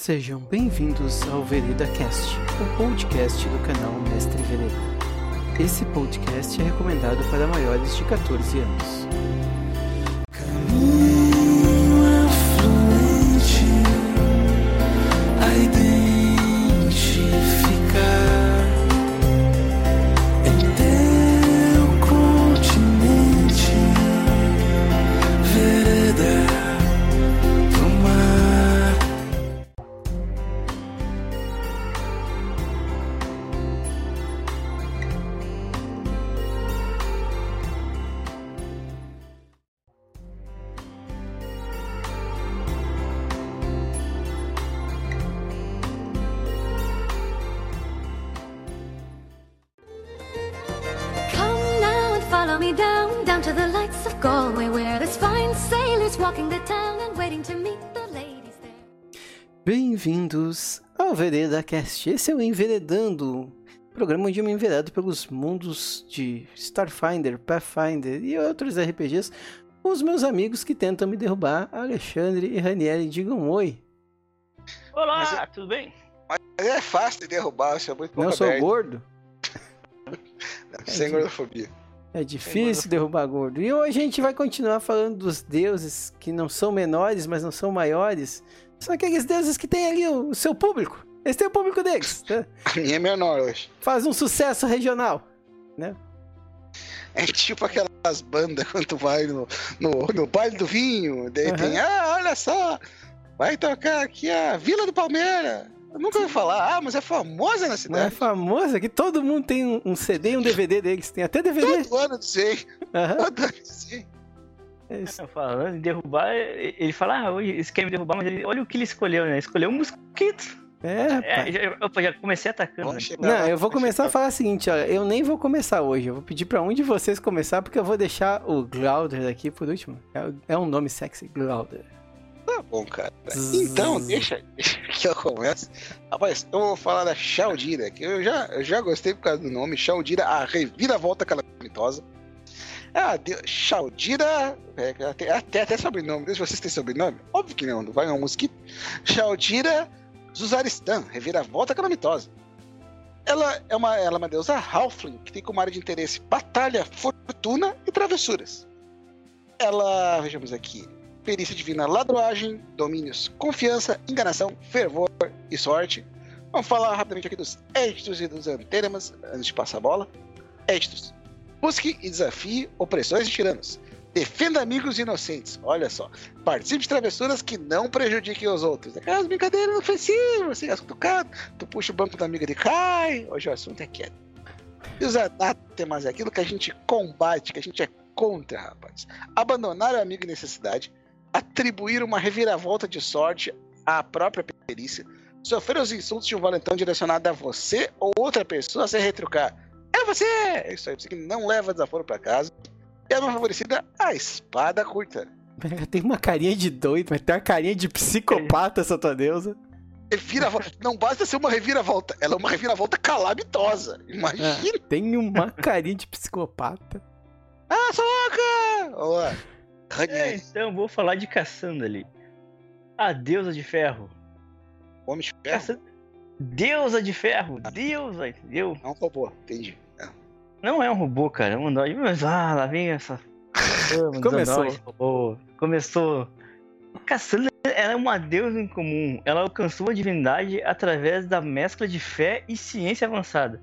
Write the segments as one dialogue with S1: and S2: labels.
S1: Sejam bem-vindos ao Vereda Cast, o podcast do canal Mestre Vereda. Esse podcast é recomendado para maiores de 14 anos. Bem-vindos ao Vereda Cast. Esse é o Enveredando, programa onde eu me enveredo pelos mundos de Starfinder, Pathfinder e outros RPGs com os meus amigos que tentam me derrubar, Alexandre e Ranieri. Digam oi.
S2: Olá,
S3: Mas é-
S2: tudo bem?
S3: Mas é fácil de derrubar, isso é muito
S1: Não sou
S3: aberto.
S1: gordo?
S3: Sem gordofobia.
S1: É difícil derrubar gordo. E hoje a gente vai continuar falando dos deuses que não são menores, mas não são maiores. São aqueles deuses que têm ali o, o seu público. Eles têm o público deles. né?
S3: A minha é menor hoje.
S1: Faz um sucesso regional.
S3: É tipo aquelas bandas quando vai no, no, no baile do vinho, daí
S1: Aham.
S3: tem, ah, olha só, vai tocar aqui a Vila do Palmeira. Eu nunca ouvi falar, ah, mas é famosa na
S1: Não é
S3: cidade.
S1: famosa que todo mundo tem um, um CD e um DVD deles. Tem até DVD.
S3: Todo ano sei,
S1: Aham,
S3: todo ano sei.
S1: Isso.
S2: Falando em derrubar, ele fala, ah, eles querem me derrubar, mas ele, olha o que ele escolheu, né? Escolheu um mosquito.
S1: É,
S2: É,
S1: rapaz.
S2: já, opa, já comecei atacando. Né?
S1: Não, eu vou começar a falar o seguinte, olha, eu nem vou começar hoje, eu vou pedir pra um de vocês começar, porque eu vou deixar o Glauder aqui por último. É, é um nome sexy, Glauder.
S3: Tá bom, cara.
S1: Zzz.
S3: Então, deixa, deixa que eu comece. Rapaz, eu vou falar da Shaldira, que eu já, eu já gostei por causa do nome. Shaldira, a reviravolta calamitosa. A de... Shaldira. É, até, até, até sobrenome. Deixa vocês têm sobrenome? Óbvio que não, não vai é um mosquito. Shaldira Zuzaristan, reviravolta calamitosa. Ela é uma, ela é uma deusa Halfling, que tem como área de interesse batalha, fortuna e travessuras. Ela, vejamos aqui, perícia divina, ladroagem, domínios, confiança, enganação, fervor e sorte. Vamos falar rapidamente aqui dos éditos e dos antênemas, antes de passar a bola. Éditos. Busque e desafie opressões e tiranos. Defenda amigos inocentes. Olha só. Participe de travessuras que não prejudiquem os outros. Aquelas brincadeiras ofensivas, assim, as cutucadas. Tu puxa o banco da amiga de cai. Hoje o assunto é quieto. E os anátemas é aquilo que a gente combate, que a gente é contra, rapaz. Abandonar o amigo em necessidade, atribuir uma reviravolta de sorte à própria perícia, sofrer os insultos de um valentão direcionado a você ou outra pessoa sem retrucar. É você! É isso aí, você que não leva desaforo pra casa. E a minha favorecida, a espada curta.
S1: Tem uma carinha de doido, mas tem uma carinha de psicopata essa tua deusa.
S3: Reviravolta. não basta ser uma reviravolta, ela é uma reviravolta calamitosa. Imagina!
S1: É, tem uma carinha de psicopata.
S3: Ah, Soca! Ó,
S2: É, então, vou falar de Cassandra ali. A deusa de ferro.
S3: homem de ferro.
S2: Cassandra... Deusa de ferro. Deusa, entendeu?
S3: Não roubou, entendi. É.
S2: Não é um robô, cara. É um androide. Mas, ah, lá vem essa.
S1: Começou.
S2: robô. Começou. Cassandra ela é uma deusa incomum. Ela alcançou a divindade através da mescla de fé e ciência avançada.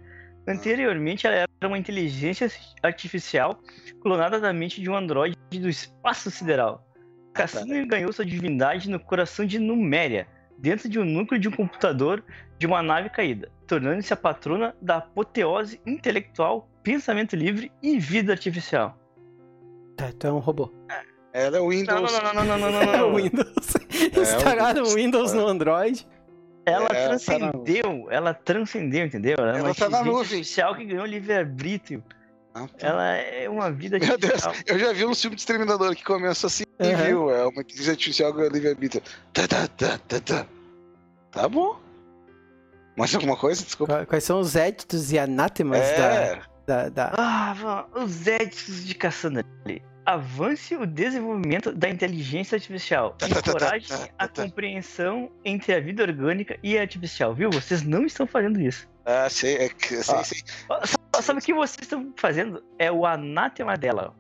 S2: Anteriormente, ela era uma inteligência artificial clonada da mente de um androide do espaço sideral. Cassandra ganhou sua divindade no coração de Numéria, dentro de um núcleo de um computador de uma nave caída, tornando-se a patrona da apoteose intelectual, pensamento livre e vida artificial.
S1: Tá, então é um robô.
S3: Ela é o
S2: Não,
S3: Windows.
S2: não, não, não, não, não, não,
S1: É
S2: não.
S1: o Windows. Instalaram o Windows no Android.
S2: Ela
S3: É,
S2: transcendeu, ela transcendeu, entendeu? Ela é uma
S3: Ela tá na nuvem.
S2: artificial que ganhou livre-arbítrio.
S3: Ah, tá.
S2: Ela é uma vida
S3: Meu Deus, eu já vi um filme de Exterminador que começa assim, viu? É uma inteligência artificial livre-arbítrio. Tá, tá, tá, tá, tá. Tá bom. Mais alguma coisa? Desculpa.
S1: Qua- Quais são os éditos e anátemas
S3: É,
S1: da, da, da-
S2: Ah, os éditos de Cassandra avance o desenvolvimento da inteligência artificial. Encoraje a compreensão entre a vida orgânica e a artificial, viu? Vocês não estão fazendo isso.
S3: Ah, sei, é que- sei,
S2: Ah.
S3: sei.
S2: Só- Sabe o que vocês estão fazendo? É o anátema dela.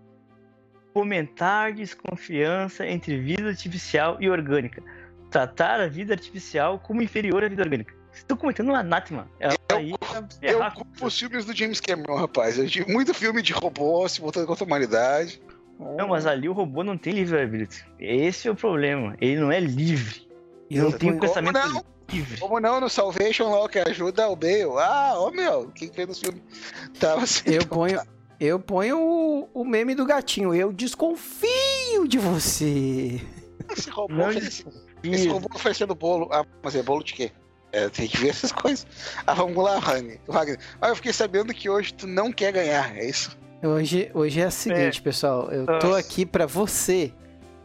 S2: Fomentar desconfiança entre vida artificial e orgânica. Tratar a vida artificial como inferior à vida orgânica. Estão cometendo um anátema. Ela
S3: Eu
S2: aí tá
S3: Eu
S2: ferrar com
S3: culpo os filmes do James Cameron, rapaz. Eu tive muito filme de robô se voltando contra a humanidade.
S2: Não, mas ali o robô não tem livre-arbítrio. Esse é o problema. Ele não é livre. Ele não tem um
S1: Como
S2: pensamento
S3: não?
S2: livre.
S3: Como não, no Salvation lá, o que ajuda o Bale. Ah, ô meu, quem fez no filme? Tava assim.
S1: Eu ponho, eu ponho o, o meme do gatinho. Eu desconfio de você.
S3: Esse robô,
S2: Não
S3: oferece- esse robô oferecendo bolo. Ah, mas é bolo de quê? É, tem que ver essas coisas. Ah, vamos lá, Wagner. Wagner. Ah, eu fiquei sabendo que hoje tu não quer ganhar, é isso?
S1: Hoje, hoje é a seguinte, pessoal. Eu tô
S2: Nossa.
S1: aqui pra você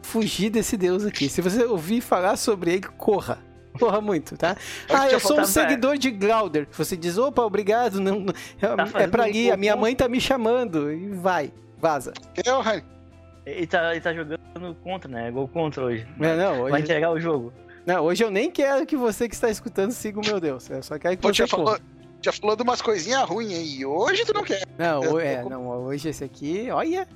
S1: fugir desse deus aqui. Se você ouvir falar sobre ele, corra. Corra muito, tá? Ah,
S3: Deixa
S1: eu sou um seguidor de Glauder. Você diz, opa, obrigado. Não, não- é-
S2: Tá
S1: é
S2: fazendo
S1: pra ali, a minha mãe tá me chamando. E vai, vaza.
S3: Eu, Wagner.
S2: Ele tá, ele tá jogando contra, né? Gol contra hoje.
S1: Não, não,
S2: Vai
S1: hoje,
S2: entregar o jogo.
S1: não, hoje eu nem quero que você que está escutando siga o meu Deus. Eu só quero que
S3: Pô,
S1: você
S3: já, falou, já falou de umas coisinhas ruins aí. Hoje tu não quer.
S1: Não,
S3: Eu
S1: ho-
S3: tô
S1: é, não, hoje esse aqui, olha.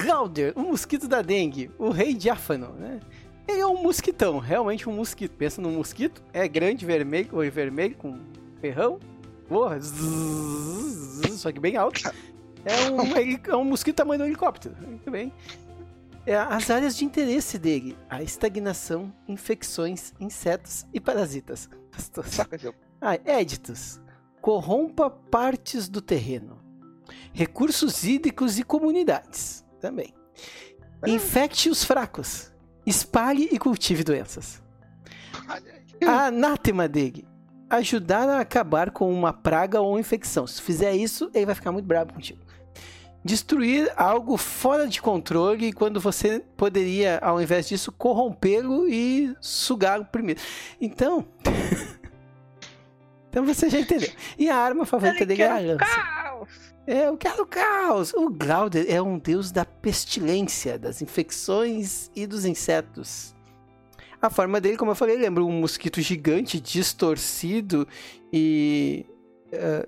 S1: Glauder, o mosquito da dengue, o rei diáfano, né? Ele é um mosquitão, realmente um mosquito. Pensa num mosquito, é grande, vermelho, olho vermelho, com ferrão. Porra, zzz, zzz, só que bem alto. É um, ele- é um mosquito tamanho do helicóptero. Muito bem. É, as áreas de interesse dele: a estagnação, infecções, insetos e parasitas.
S3: Saca, seu.
S1: Ah, éditos. Corrompa partes do terreno. Recursos hídricos e comunidades. Também. Infecte os fracos. Espalhe e cultive doenças. A anátema dele. Ajudar a acabar com uma praga ou infecção. Se fizer isso, ele vai ficar muito bravo contigo. Destruir algo fora de controle quando você poderia, ao invés disso, corrompê-lo e sugá-lo primeiro. Então. então você já entendeu. E a arma favorita dele é a lança. É, eu quero caos. O Glauder é um deus da pestilência, das infecções e dos insetos. A forma dele, como eu falei, lembra um mosquito gigante, distorcido e eh,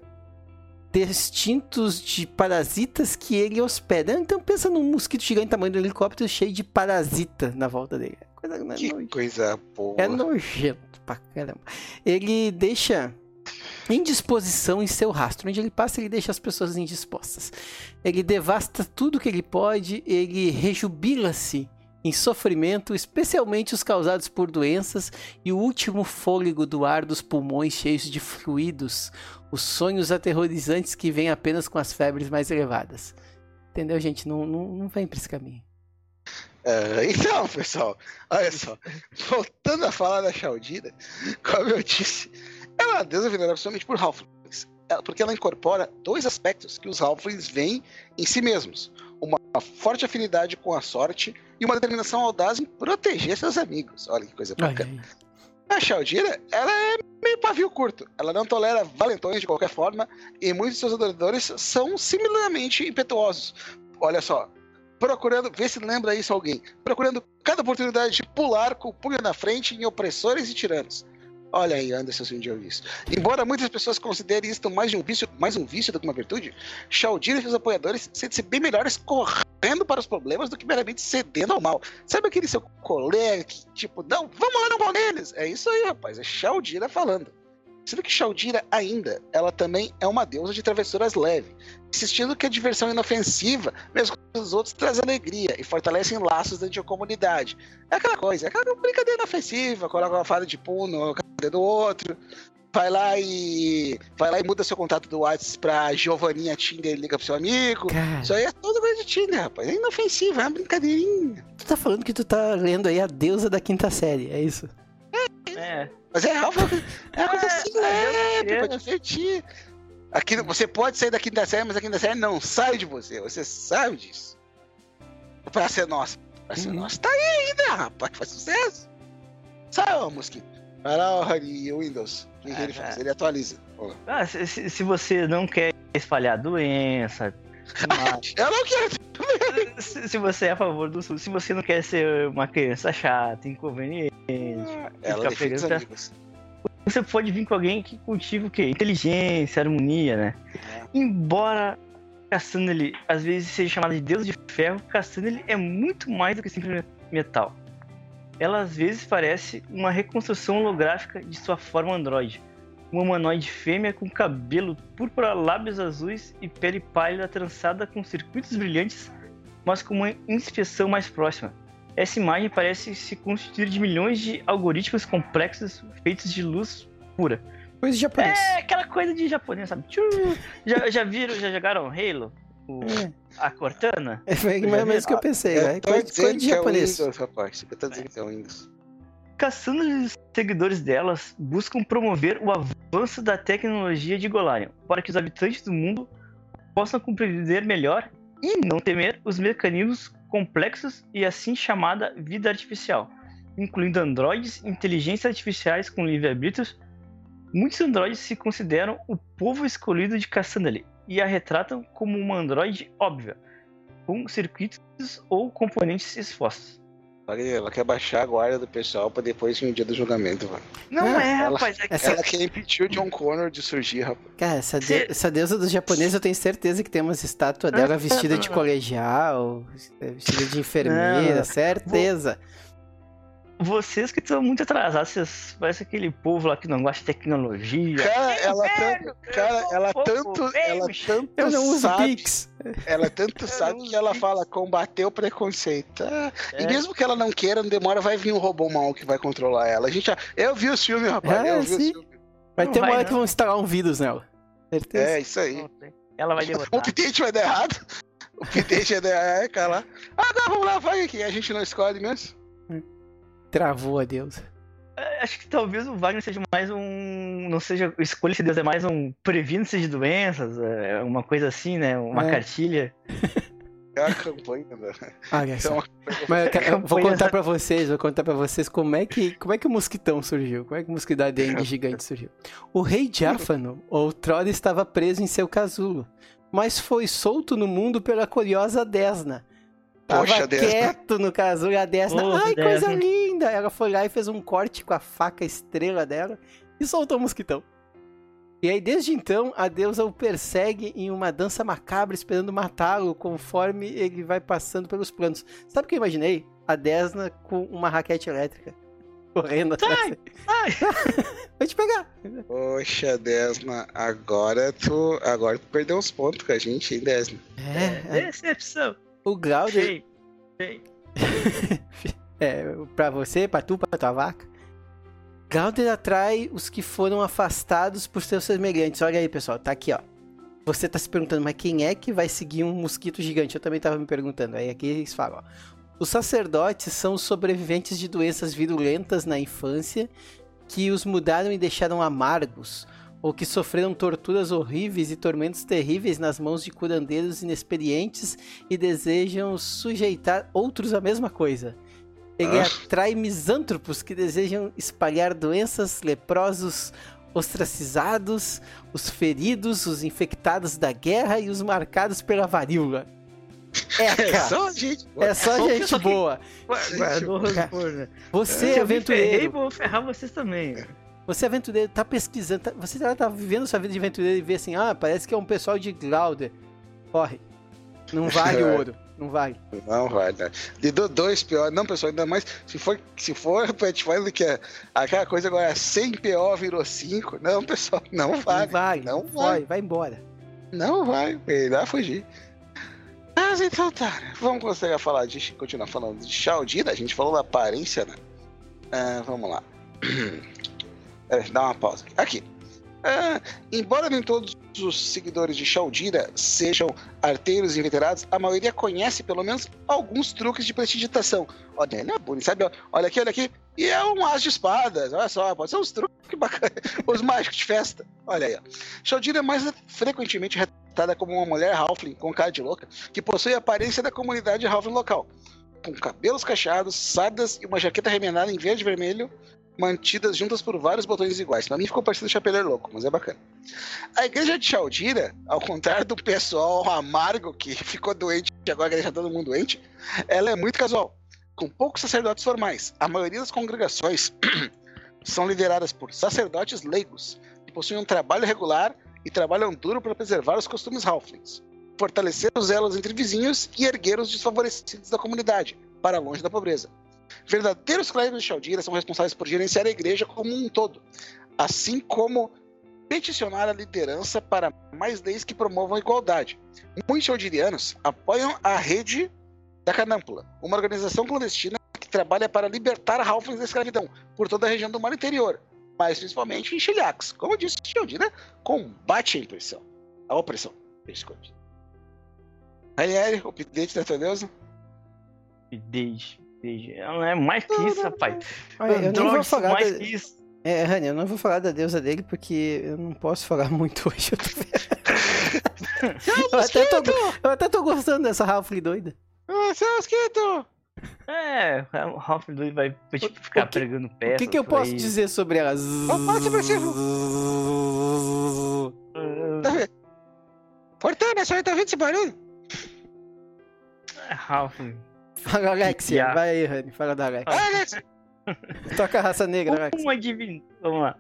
S1: distintos de parasitas que ele hospeda. Então pensa num mosquito gigante tamanho do helicóptero cheio de parasita na volta dele. Coisa é
S3: Que
S1: nojo.
S3: coisa boa.
S1: É nojento pra caramba. Ele deixa indisposição em seu rastro. Onde ele passa, ele deixa as pessoas indispostas. Ele devasta tudo que ele pode, ele rejubila-se em sofrimento, especialmente os causados por doenças e o último fôlego do ar dos pulmões cheios de fluidos, os sonhos aterrorizantes que vêm apenas com as febres mais elevadas. Entendeu, gente? Não, não, não vem pra esse caminho.
S3: Ah, então, pessoal, olha só. Voltando a falar da Chaldira, como eu disse, ela é uma deusa venerada somente por Halflings. Porque ela incorpora dois aspectos que os Halflings veem em si mesmos: uma forte afinidade com a sorte e uma determinação audaz em proteger seus amigos. Olha que coisa bacana. A Chaldira, ela é meio pavio curto. Ela não tolera valentões de qualquer forma e muitos de seus adoradores são similarmente impetuosos. Olha só, procurando, vê se lembra isso alguém, procurando cada oportunidade de pular com o punho na frente em opressores e tiranos. Olha aí, Anderson, vi isso. Embora muitas pessoas considerem isto mais, um vício, mais um vício do que uma virtude, Chaldira e seus apoiadores sentem-se bem melhores correndo para os problemas do que meramente cedendo ao mal. Sabe aquele seu colega que, tipo, não, vamos lá no mal neles? É isso aí, rapaz, é Chaldira falando. Sendo que Chaldira ainda, ela também é uma deusa de travessuras leve, insistindo que a diversão é inofensiva, mesmo que os outros traz alegria e fortalecem laços dentro de uma comunidade. É aquela coisa, é aquela brincadeira inofensiva, coloca uma fada de puno cadeira do outro, vai lá e vai lá e muda seu contato do WhatsApp pra Giovaninha Tinder e liga pro seu amigo.
S1: Cara,
S3: Isso aí é toda coisa de Tinder, rapaz. É inofensiva, é uma brincadeirinha.
S1: tu tá falando que tu tá lendo aí a deusa da quinta série, é isso?
S2: É.
S3: Mas é real, é uma coisa assim,
S2: é,
S3: leve,
S2: é.
S3: pra divertir. Aqui, você pode sair da quinta série, mas a quinta série não sai de você. Você sabe disso. Pra ser nossa. Pra ser
S1: Uhum.
S3: nossa. Tá aí ainda, rapaz. Faz sucesso. Sai, ô mosquito. Vai lá, Honey, o Windows. O que, que ele
S2: Ah,
S3: faz?
S2: tá.
S3: Ele atualiza. Ó.
S2: Ah, se- se você não quer espalhar doença, mas-
S3: Eu não quero.
S2: se, se você é a favor do SUS, se você não quer ser uma criança chata, inconveniente,
S3: Ela
S2: fica
S3: os amigos.
S2: você pode vir com alguém que cultiva o quê? Inteligência, harmonia, né?
S3: É.
S2: Embora Cassandra às vezes seja chamada de deus de ferro, Cassandra é muito mais do que simplesmente metal. Ela às vezes parece uma reconstrução holográfica de sua forma androide. Uma humanoide fêmea com cabelo púrpura, lábios azuis e pele pálida trançada com circuitos brilhantes, mas com uma inspeção mais próxima. Essa imagem parece se constituir de milhões de algoritmos complexos feitos de luz pura.
S1: Coisa de japonês.
S2: É aquela coisa de japonês, sabe? Já, já viram, já jogaram Halo? O-
S1: É.
S2: A Cortana?
S1: É, foi mais ou menos o que eu pensei.
S3: Eu
S1: né?
S3: tô
S1: Coisa, coisa de
S3: que é o
S1: japonês.
S3: Windows, rapaz. Eu tô dizendo que é o Windows.
S2: Caçando os seguidores delas buscam promover o avanço da tecnologia de Golarion para que os habitantes do mundo possam compreender melhor e não temer os mecanismos complexos e assim chamada vida artificial, incluindo androides, inteligências artificiais com livre-arbítrio. Muitos androides se consideram o povo escolhido de Cassandra e a retratam como uma androide óbvia, com circuitos ou componentes expostos.
S3: Ela quer baixar a guarda do pessoal pra depois vir o dia do julgamento, mano.
S2: Não
S1: Ah,
S2: é,
S3: ela-
S2: rapaz, é que
S1: essa-
S3: Ela quer impedir o John Connor de surgir, rapaz.
S1: Cara, essa, de- essa deusa dos japoneses eu tenho certeza que tem umas estátuas dela vestida de colegial, vestida de enfermeira,
S2: Não,
S1: certeza.
S2: Vocês que estão muito atrasados, vocês parecem aquele povo lá que não gosta de tecnologia.
S3: Cara, ela
S2: velho,
S3: tanto, cara,
S2: eu
S3: ela
S2: um
S3: tanto,
S2: velho,
S3: ela tanto
S1: Eu não uso
S3: sabe,
S1: Pix.
S3: ela tanto sabe
S2: uso
S3: que ela
S2: Pix.
S3: fala combater o preconceito. Ah, E
S2: É.
S3: mesmo que ela não queira, não demora, vai vir um robô mal que vai controlar ela. A gente já, eu vi o filme, rapaz,
S1: Ah,
S3: eu vi
S1: sim.
S3: o filme.
S1: Vai
S2: Não
S1: ter uma hora que vão instalar um vírus nela. Certeza.
S3: É, isso aí.
S2: Ela vai
S3: O
S2: derrotar.
S3: update vai dar errado. O update vai dar errado, é, cara lá. Ah, vamos lá, vai aqui. A gente não escolhe mesmo.
S1: Travou a deusa.
S2: É, Acho que talvez o Wagner seja mais um. Não seja. Escolha se Deus é mais um previno-se de doenças, é uma coisa assim, né? Uma
S1: É.
S2: cartilha.
S3: É a campanha, né?
S1: Olha
S3: Isso é
S1: só.
S3: uma
S1: Mas eu, vou contar pra vocês, vou contar pra vocês como é que, como é que o mosquitão surgiu, como é que o mosquito da dengue gigante surgiu. O rei Diáfano, outrora estava preso em seu casulo, mas foi solto no mundo pela curiosa Desna. Tava
S3: Poxa, Desna.
S1: quieto no casulo e a Desna,
S2: Ô,
S1: ai, coisa
S2: Desna.
S1: Linda! Ela foi lá e fez um corte com a faca estrela dela e soltou o mosquitão. E aí, desde então, a deusa o persegue em uma dança macabra, esperando matá-lo conforme ele vai passando pelos planos. Sabe o que eu imaginei? A Desna com uma raquete elétrica. Correndo atrás.
S2: Sai, sai.
S1: Vai te pegar.
S3: Poxa, Desna, agora tu, agora tu perdeu uns pontos com a gente, hein, Desna?
S1: É, é.
S2: Decepção.
S1: o Glauder,
S2: Feio. Feio.
S1: é, pra você, pra tu, pra tua vaca. Glauder atrai os que foram afastados por seus semelhantes. Olha aí, pessoal, tá aqui, ó. Você tá se perguntando, mas quem é que vai seguir um mosquito gigante? Eu também tava me perguntando. Aí aqui eles falam, ó. Os sacerdotes são os sobreviventes de doenças virulentas na infância que os mudaram e deixaram amargos, ou que sofreram torturas horríveis e tormentos terríveis nas mãos de curandeiros inexperientes e desejam sujeitar outros à mesma coisa. Ele
S3: Ah.
S1: atrai misântropos que desejam espalhar doenças, leprosos, ostracizados, os feridos, os infectados da guerra e os marcados pela varíola. É,
S3: É só gente.
S1: É só
S2: Só
S1: gente
S2: só que-
S1: boa.
S2: Osborne, né?
S1: Você
S2: Se
S1: é
S2: eu me ferrei,
S1: aventureiro.
S2: vou ferrar vocês também.
S1: Você é aventureiro, tá pesquisando. tá- você tá, tá vivendo sua vida de aventureiro e vê assim, ah, parece que é um pessoal de Glauder. Corre. Não vale o ouro. Não vale.
S3: Não vai, né? Do- dois PO, não, pessoal, ainda mais. Se for, se for Pathfinder, que é aquela coisa agora, 100 PO virou 5. Não, pessoal, não
S1: Não
S3: vale.
S1: vale.
S3: não
S1: vai.
S3: vai.
S1: Vai embora.
S3: Não vai, melhor fugir. Mas então tá, né? Vamos conseguir falar de. Continuar falando de Shaldira, a gente falou da aparência, né? Ah, vamos lá. É, dá uma pausa aqui. Aqui. Ah, embora nem todos os seguidores de Shaldira sejam arteiros inveterados, a maioria conhece pelo menos alguns truques de prestidigitação. Olha, ele é bonito, sabe? Olha aqui, olha aqui. E é um as de espadas, olha só, pode ser uns truques bacanas. Os mágicos de festa. Olha aí, ó. Shaldira é mais frequentemente retratada como uma mulher halfling com cara de louca, que possui a aparência da comunidade halfling local. Com cabelos cacheados, sardas e uma jaqueta remendada em verde e vermelho, mantidas juntas por vários botões iguais. Pra mim ficou parecendo Chapeleiro Louco, mas é bacana. A igreja de Chaldira, ao contrário do pessoal amargo que ficou doente e agora deixa todo mundo doente, ela é muito casual, com poucos sacerdotes formais. A maioria das congregações são lideradas por sacerdotes leigos, que possuem um trabalho regular e trabalham duro para preservar os costumes halflings, fortalecer os elos entre vizinhos e erguer os desfavorecidos da comunidade, para longe da pobreza. Verdadeiros clérigos de Chaldira são responsáveis por gerenciar a igreja como um todo, assim como peticionar a liderança para mais leis que promovam a igualdade. Muitos chaldirianos apoiam a rede da Canâmpula, uma organização clandestina que trabalha para libertar halflings da escravidão por toda a região do mar interior, mas principalmente em Chiliax. Como disse, Chaldira combate a impressão, a opressão. Esconde. Ranieri, o update da tua deusa?
S2: Ela é mais que isso, rapaz.
S1: Olha, eu nem vou falar
S2: mais
S1: da...
S2: que isso.
S1: É, Rani, eu não vou falar da deusa dele porque eu não posso falar muito hoje. Eu, tô... eu, até, tô... eu até tô gostando dessa Halfling doida.
S3: Ah, seu mosquito!
S2: É, o Ralph Louis vai tipo, ficar
S1: o que-
S2: pregando
S1: O
S2: peças.
S1: que, que eu posso
S2: aí.
S1: dizer sobre ela?
S3: Opa. Tá vendo? Cortana, só tá vendo esse barulho?
S2: É, Ralph.
S1: Fala, Alexia. Vai aí, Rani. Fala da Alexia.
S3: Ah, Alex,
S1: Toca a raça negra,
S2: Como
S1: Alexia.
S2: uma divindade. Vamos lá.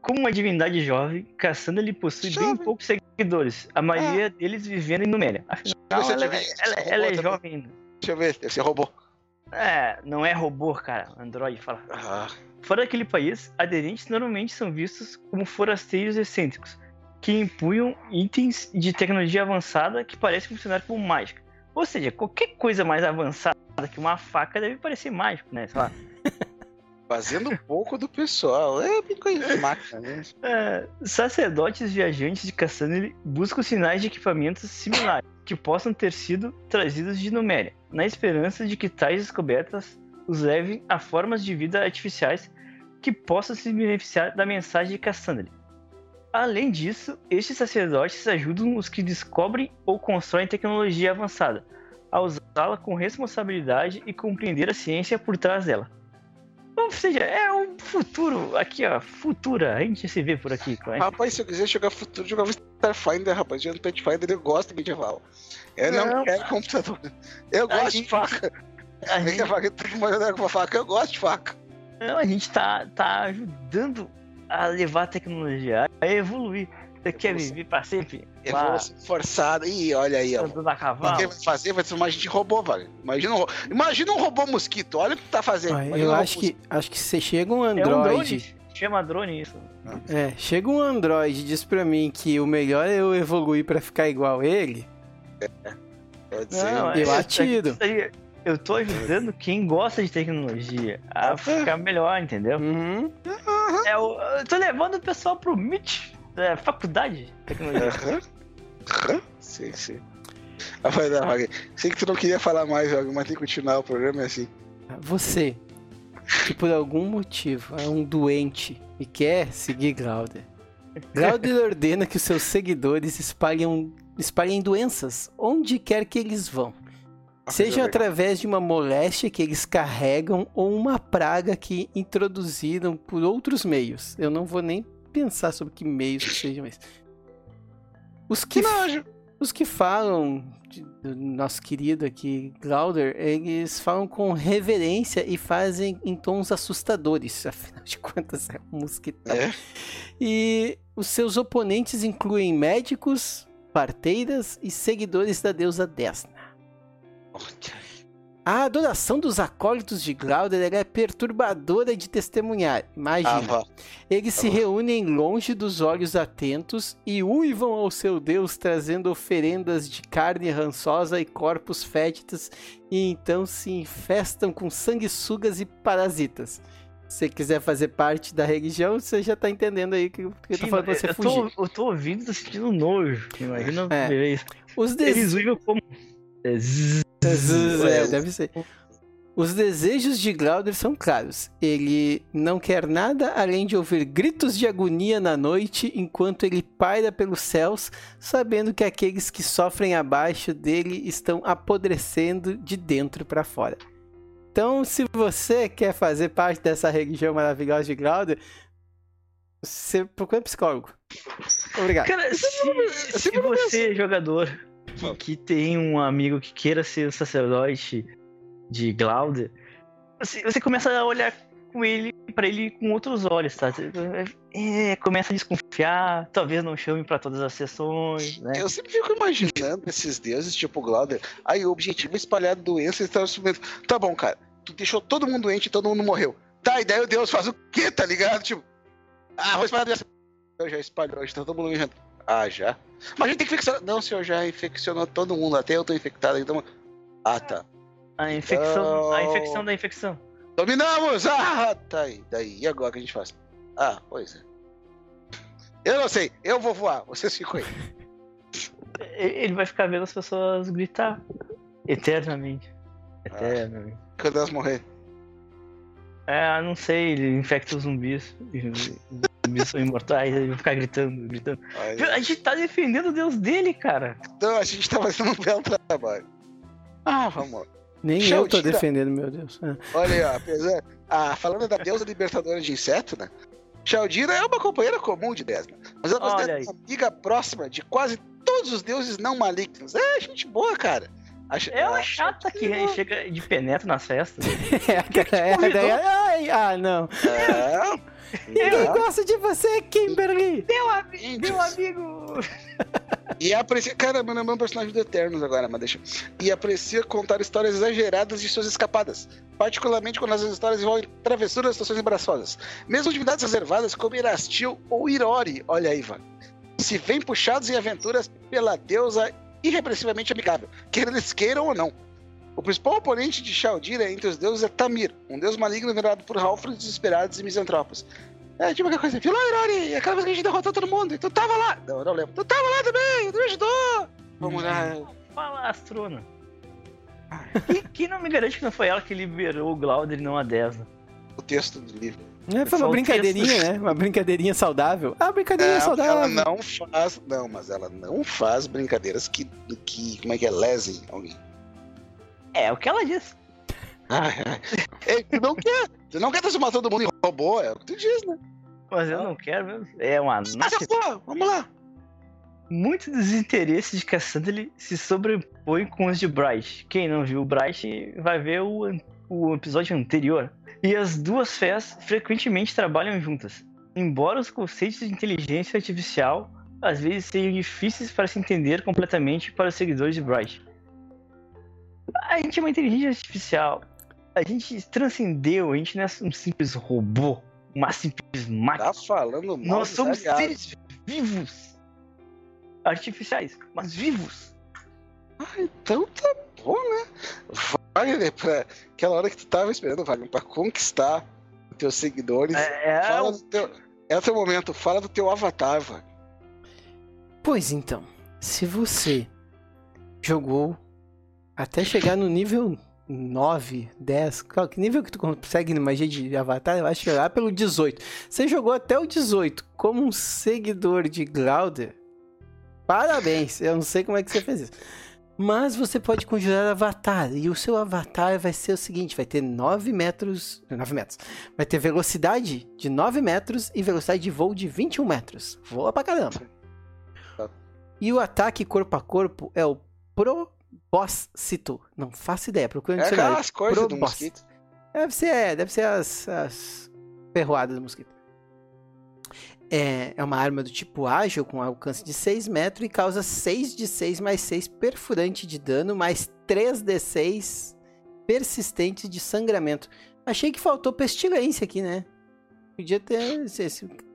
S2: Como uma divindade jovem, Cassandra ele possui bem
S3: Jovem.
S2: poucos seguidores, a maioria deles vivendo em Numéria. Afinal, ela, ela-
S3: você
S2: ela é
S3: roubou
S2: jovem ainda.
S3: deixa eu ver, deve ser robô.
S2: É, não é robô, cara. Android fala.
S3: Ah,
S2: Fora daquele país, aderentes normalmente são vistos como forasteiros excêntricos, que empunham itens de tecnologia avançada que parecem funcionar como mágica. Ou seja, qualquer coisa mais avançada que uma faca deve parecer mágico, né? Sei lá.
S3: fazendo pouco do pessoal. É coisa de máquina, né?
S2: É, sacerdotes viajantes de Cassandra buscam sinais de equipamentos similares que possam ter sido trazidos de Numéria, na esperança de que tais descobertas os levem a formas de vida artificiais que possam se beneficiar da mensagem de Cassandra. Além disso, estes sacerdotes ajudam os que descobrem ou constroem tecnologia avançada a usá-la com responsabilidade e compreender a ciência por trás dela. Ou seja, é um futuro aqui, ó, futura. A gente se vê por aqui, claro.
S3: Rapaz, se eu quiser jogar futuro, eu jogava Starfinder, rapaz. Jogando Pathfinder, eu gosto de medieval. Eu não,
S2: Não.
S3: quero computador. Eu gosto de
S2: gente-
S3: faca.
S2: A gente,
S3: a faca, eu gosto de faca.
S2: não, a gente tá, tá ajudando a levar a tecnologia a evoluir. Você quer
S3: Evolução.
S2: viver pra sempre?
S3: Ser forçada. Ih, olha aí, ó.
S2: andando a
S3: O que
S2: cavalo?
S3: vai fazer vai transformar a gente em robô, velho. Imagina um, Imagina um robô mosquito. Olha o que tá fazendo. Imagina
S1: eu
S3: um
S1: acho que, acho que se chega um
S2: É um
S1: Android.
S2: drone. Chama drone isso.
S1: É, chega um Android e diz pra mim que o melhor é eu evoluir pra ficar igual ele.
S3: mosquito. Pode ser.
S2: Não,
S1: Eu
S2: é-
S1: atiro.
S2: isso aí- Eu tô ajudando quem gosta de tecnologia a ficar melhor, entendeu?
S1: Uhum.
S2: É, o- eu tô levando o pessoal pro MIT, é, faculdade de tecnologia.
S3: Aham. Aham. Sim, sim. Ah, vai dar, vai. Sei que tu não queria falar mais, mas tem que continuar o programa é assim.
S1: Você, que por algum motivo é um doente e quer seguir Glauder. Glauder ordena que os seus seguidores espalhem, espalhem doenças onde quer que eles vão. Seja através de uma moléstia que eles carregam ou uma praga que introduziram por outros meios. Eu não vou nem pensar sobre que meios que sejam esses. Os que,
S3: Que
S1: os que falam de- do nosso querido aqui, Glauder, eles falam com reverência e fazem em tons assustadores. Afinal de contas, é um mosquitão.
S3: É.
S1: E os seus oponentes incluem médicos, parteiras e seguidores da deusa Desna. A adoração dos acólitos de Glauder ela é perturbadora de testemunhar. Imagina.
S3: Ah.
S1: Eles se
S3: Ah.
S1: reúnem longe dos olhos atentos e uivam ao seu Deus, trazendo oferendas de carne rançosa e corpos fétidos, e então se infestam com sanguessugas e parasitas. Se você quiser fazer parte da religião, você já tá entendendo aí que, que eu tô
S2: Sim,
S1: falando pra você
S2: eu,
S1: fugir.
S2: tô, eu tô ouvindo e tô sentindo nojo. Imagina
S1: É. Os
S2: Eles
S1: desejos.
S2: uivam como. É, zzz.
S1: É, deve ser. Os desejos de Glauder são claros. Ele não quer nada além de ouvir gritos de agonia na noite enquanto ele paira pelos céus, sabendo que aqueles que sofrem abaixo dele estão apodrecendo de dentro para fora. Então, se você quer fazer parte dessa religião maravilhosa de Glauder, você procura psicólogo. Obrigado.
S2: Cara, se, se você, jogador, que, que tem um amigo que queira ser um sacerdote de Glauder, você, você começa a olhar com ele para ele com outros olhos, tá? É, começa a desconfiar, talvez não chame para todas as sessões, né?
S3: Eu sempre fico imaginando esses deuses, tipo Glauder. Aí o objetivo é espalhar doenças e tal. Tá bom, cara. Tu deixou todo mundo doente e todo mundo morreu. Tá, e daí o Deus faz o quê, tá ligado? Tipo, ah, vou espalhar doença. Eu já espalhou, já tá todo mundo morrendo. Ah, já? Mas a gente tem que infeccionar. Não, senhor, já infeccionou todo mundo, até eu tô infectado, então. Ah, tá.
S2: A infecção, a
S3: Então-
S2: infecção da infecção.
S3: Dominamos! Ah, tá aí. Daí, e agora o que a gente faz? Ah, pois é. Eu não sei, eu vou voar, vocês ficam aí.
S2: Ele vai ficar vendo as pessoas gritar eternamente.
S3: Ah.
S2: Eternamente.
S3: Quando elas morrer.
S2: É, não sei, ele infecta os zumbis. E zumbis são imortais, ele vai ficar gritando, gritando.
S3: Aí-
S2: A gente tá defendendo o deus dele, cara.
S3: Então a gente tá fazendo um belo trabalho. Ah, vamos lá.
S1: Nem
S3: Deixa eu
S1: tô defendendo, meu Deus. É.
S3: Olha aí, ó, apesar. Ah, falando da deusa libertadora de inseto, né? Shaldira é uma companheira comum de Desna, mas ela
S2: aí.
S3: uma amiga próxima de quase todos os deuses não malignos. É, gente boa, cara. Acho-
S2: É uma
S3: ah,
S2: chata que chega de penetra nas festas.
S1: É, aquela- é,
S2: convidou?
S1: daí- ai, ah, não.
S3: É.
S1: Eu
S3: é.
S1: gosto de você, Kimberly.
S2: Meu amigo,
S3: Índios.
S2: meu amigo.
S3: E aprecia. Cara, meu nome é um personagem do Eternos agora, mas deixa. E aprecia contar histórias exageradas de suas escapadas. Particularmente quando as histórias envolvem travessuras e situações embaraçosas. Mesmo atividades reservadas como Irastil ou Irori, olha aí, Ivan. Se vêm puxados em aventuras pela deusa irrepressivamente amigável, quer eles queiram ou não. O principal oponente de Shaldira entre os deuses é Tamir, um deus maligno venerado por Halfreds desesperados e misantropos. É tipo aquela coisa, viu lá, Irori? Aquela vez que a gente derrotou todo mundo, e tu tava lá. Não, não lembro. Tu tava lá também, tu me ajudou. Vamos lá.
S2: Fala, Astrona. Que, que não me garante que não foi ela que liberou o Glauder e não a Desna?
S3: O texto do livro.
S1: É, foi uma brincadeirinha,
S2: texto.
S1: né? Uma brincadeirinha saudável. Ah, brincadeirinha
S3: É,
S1: saudável.
S3: ela não faz. Não, mas ela não faz brincadeiras que. que como é que é? Lesem alguém.
S2: É o que ela
S3: ai. Ei, tu não quer. Tu não quer transformar todo mundo em robô, é o que tu diz, né?
S2: Mas eu não quero mesmo. É uma
S3: Mas
S2: naca.
S3: eu vou, vamos lá.
S2: Muitos dos interesses de Cassandra se sobrepõem com os de Bright. Quem não viu o Bright vai ver o, o episódio anterior. E as duas fés frequentemente trabalham juntas. Embora os conceitos de inteligência artificial às vezes sejam difíceis para se entender completamente para os seguidores de Bright. A gente é uma inteligência artificial. A gente transcendeu, a gente não é um simples robô, uma simples máquina.
S3: Tá falando mal
S2: Nós somos
S3: aliados.
S2: seres vivos. Artificiais, mas vivos.
S3: Ah, então tá bom, né? Wagner, pra aquela hora que tu tava esperando, Wagner, pra conquistar os teus seguidores.
S2: É, é
S3: fala
S2: o-
S3: do teu, é o teu momento, fala do teu avatar, Wagner.
S1: Pois então, se você jogou até chegar no nível 9, 10, qual que nível que tu consegue na magia de avatar? Eu acho que é lá pelo 18. Você jogou até o 18 como um seguidor de Glauder. Parabéns, eu não sei como é que você fez isso. Mas você pode conjurar avatar. E o seu avatar vai ser o seguinte: vai ter 9 metros. 9 metros. Vai ter velocidade de 9 metros e velocidade de voo de 21 metros. Voa pra caramba. E o ataque corpo a corpo é o Probóscito. Não faço ideia, procura no
S3: É
S1: dicionário.
S3: aquelas coisas do mosquito.
S1: Deve ser, é, deve ser as, as ferroadas do mosquito. É, é uma arma do tipo ágil, com alcance de 6 metros e causa 6 de 6 mais 6 perfurante de dano, mais 3 de 6 persistente de sangramento. Achei que faltou pestilência aqui, né? Podia ter.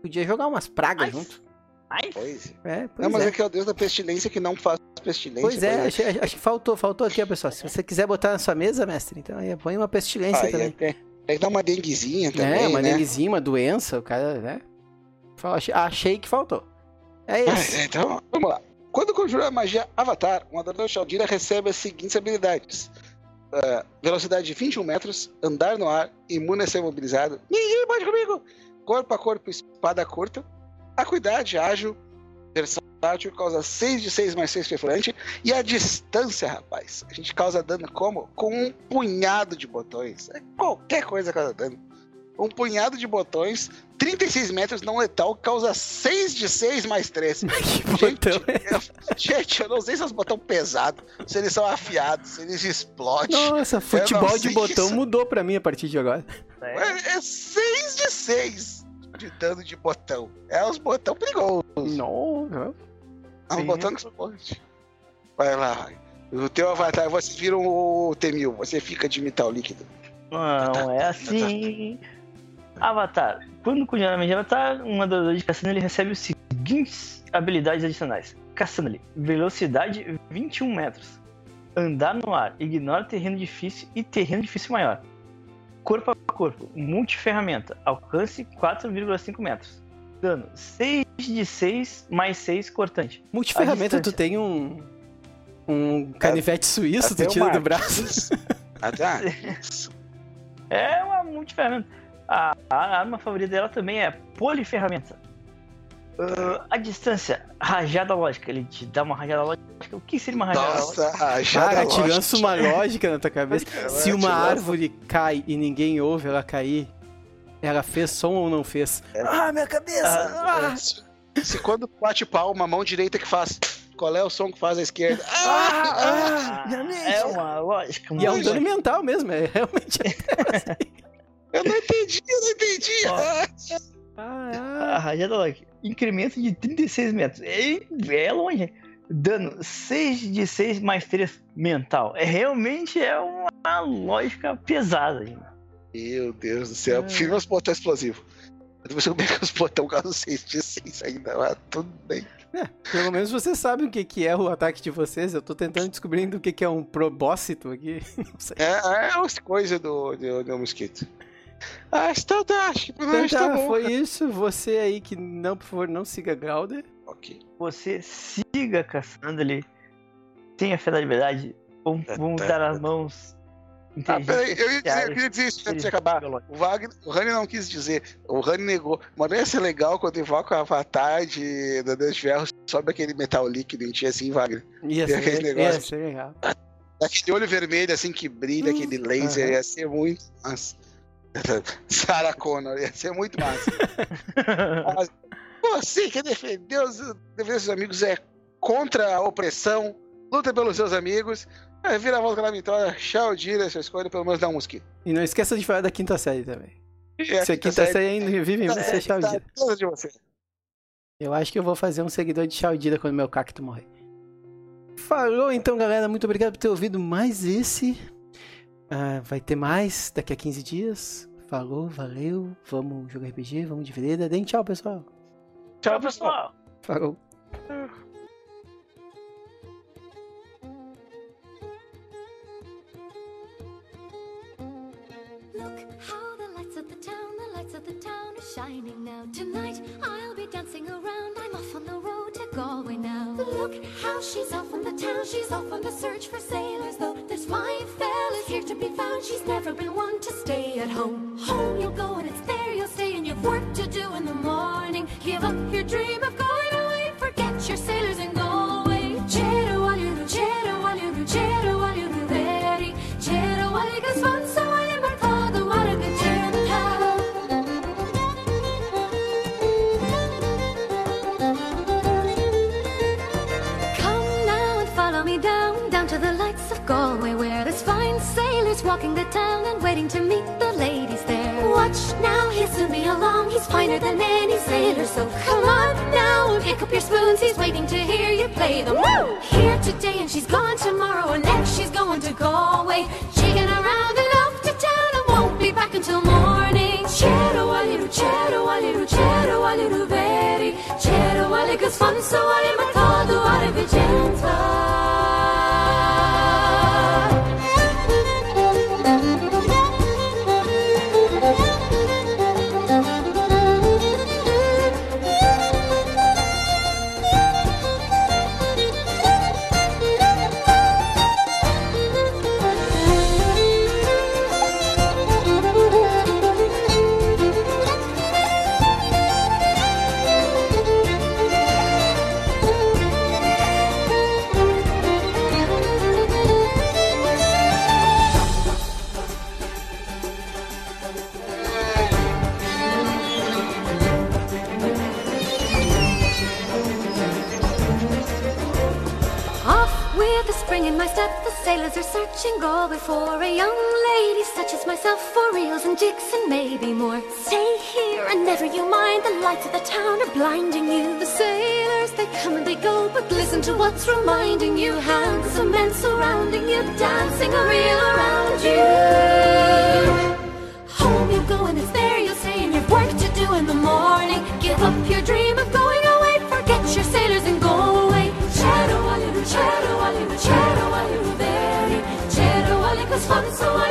S1: Podia jogar umas pragas
S2: Ai,
S1: junto.
S2: Ai,
S3: Pois é.
S1: É, pois
S3: Não, mas
S1: é.
S3: é que é o deus da pestilência que não faz pestilência.
S1: Pois é,
S3: por
S1: achei, acho que faltou, faltou aqui, ó, pessoal. Se você quiser botar na sua mesa, mestre, então aí põe uma pestilência
S3: Aí
S1: também.
S3: é, tem, tem que dar uma denguezinha também,
S1: é, uma
S3: né?
S1: denguezinha, uma doença, o cara, né? Achei, que faltou. É isso.
S3: Ah, Então, vamos lá. Quando conjura a magia Avatar, um adorador Shaldira recebe as seguintes habilidades. Ah, velocidade de 21 metros, andar no ar, imune a ser mobilizado. Ninguém pode comigo! Corpo a corpo, espada curta. Acuidade, ágil, versão tátil causa 6 de 6 mais 6 perfurante. E a distância, rapaz, a gente causa dano como? Com um punhado de botões. É qualquer coisa causa dano. Um punhado de botões, 36 metros não letal, causa 6 de 6 mais 3.
S1: Que botão é?
S3: eu, gente, eu não sei se os botões pesados, se eles são afiados, se eles explodem.
S1: Nossa, futebol de botão
S3: isso.
S1: mudou pra mim a partir de agora.
S2: É,
S3: É 6 de 6 de dano de botão. É os botão perigosos.
S1: Não,
S3: É um
S2: Sim.
S3: botão que explode. Vai lá, vai. O teu avatar, vocês viram o T-1000, você fica de metal líquido.
S2: Não, é assim. Avatar. Quando continuamente Avatar, um adorador de Cassandra ele recebe os seguintes habilidades adicionais: Cassandra, velocidade 21 metros. Andar no ar, ignora terreno difícil e terreno difícil maior. Corpo a corpo, multiferramenta, alcance 4,5 metros. Dano 6 de 6 mais 6 cortante.
S1: multiferramenta, tu tem um. Um canivete suíço, tu tira do braço.
S3: Ah.
S2: É uma multiferramenta. A, a arma favorita dela também é poliferramenta. Ah, a distância, rajada lógica. Ele te dá uma rajada lógica. O que seria uma rajada lógica?
S3: Nossa,
S1: Cara, te lança uma lógica na tua cabeça.
S3: Ela
S1: Se uma árvore cai e ninguém ouve ela cair, ela fez som ou não fez? Ah, minha cabeça! Ah,
S3: Se, se quando bate palma, a mão direita que faz. Qual é o som que faz a esquerda? Ah,
S1: ah,
S2: Ah,
S1: minha mente.
S2: é uma lógica.
S1: E é um dano mental mesmo, é realmente.
S3: eu não entendi, eu não entendi.
S2: Ó.
S3: Ah,
S2: A rajada lógica. Incremento de 36 metros. É, é longe. Dano 6 de 6 mais 3 mental. É realmente é uma lógica pesada, gente.
S3: Meu Deus do céu, firma os botões explosivos. Eu não sei como é que os botões causam 6 de 6 ainda, mas tudo bem.
S1: pelo menos vocês sabem o que, que é o ataque de vocês. Eu tô tentando descobrindo o que, que é um probósito aqui. Não sei.
S3: É, é as coisas do, do, do mosquito. Ah, então tá, acho que
S1: Então
S3: tá
S1: tá,
S3: bom.
S1: foi isso. Você aí que não, por favor, não siga Galder.
S3: Ok.
S2: Você siga caçando ali. Tenha fé na liberdade. Vamos, vamos dar as mãos.
S3: Ah, peraí, eu, ia dizer, eu queria dizer isso antes de acabar. O Wagner, o Rani não quis dizer, o Rani negou. Mas não ia ser legal quando invoca o avatar de da Deus de Ferro, sobe aquele metal líquido em ti assim, Wagner.
S1: Ia
S3: Tem aquele
S1: ser,
S3: negócio.
S1: ia ser legal.
S3: Aquele olho vermelho assim que brilha,
S1: Hum,
S3: aquele laser,
S1: aham.
S3: ia ser muito massa. Sarah Connor, ia ser muito massa. Mas Você que defendeu os, defender seus amigos é contra a opressão, luta pelos seus amigos. É, vira a volta calamitosa, tchau, Dira, sua escolha, pelo menos dá um mosquito.
S1: E não esqueça de falar da quinta série também.
S3: E
S1: Se a quinta série ainda vive em
S3: tá-
S1: você,
S3: tá
S1: Chaldira.
S3: toda de você.
S1: Eu acho que eu vou fazer um seguidor de Chaldira quando meu cacto morrer. Falou então, galera. Muito obrigado por ter ouvido mais esse. Ah, vai ter mais daqui a 15 dias. Falou, valeu. Vamos jogar RPG, vamos de vereda. Deem tchau, pessoal.
S2: Tchau, pessoal.
S1: Falou.
S4: Look how of the town are shining now. Tonight I'll be dancing around. I'm off on the road to Galway now. Look how she's off on the town, she's off on the search for sailors. Though there's fine fellas here to be found, she's never been one to stay at home. Home you'll go and it's there you'll stay, and you've work to do in the morning. Give up your dream walking the town and waiting to meet the ladies there. Watch now, he'll soon be along, he's finer than any sailor, so come on now and pick up your spoons, he's waiting to hear you play them. Woo! Here today and she's gone tomorrow, and next she's going to Galway, jigging around and off to town and won't be back until morning. C'era voglio, c'era voglio, c'era voglio veri, c'era voglio che sfonso voglio marcato, spring in my step. The sailors are searching Galway for a young lady such as myself for reels and jigs and maybe more. Stay here and never you mind. The lights of the town are blinding you. The sailors they come and they go, but listen to what's reminding you. Handsome men surrounding you, dancing a reel around you. Home you go and it's there you'll stay and you've work to do in the morning. Give up your dream of going I'm so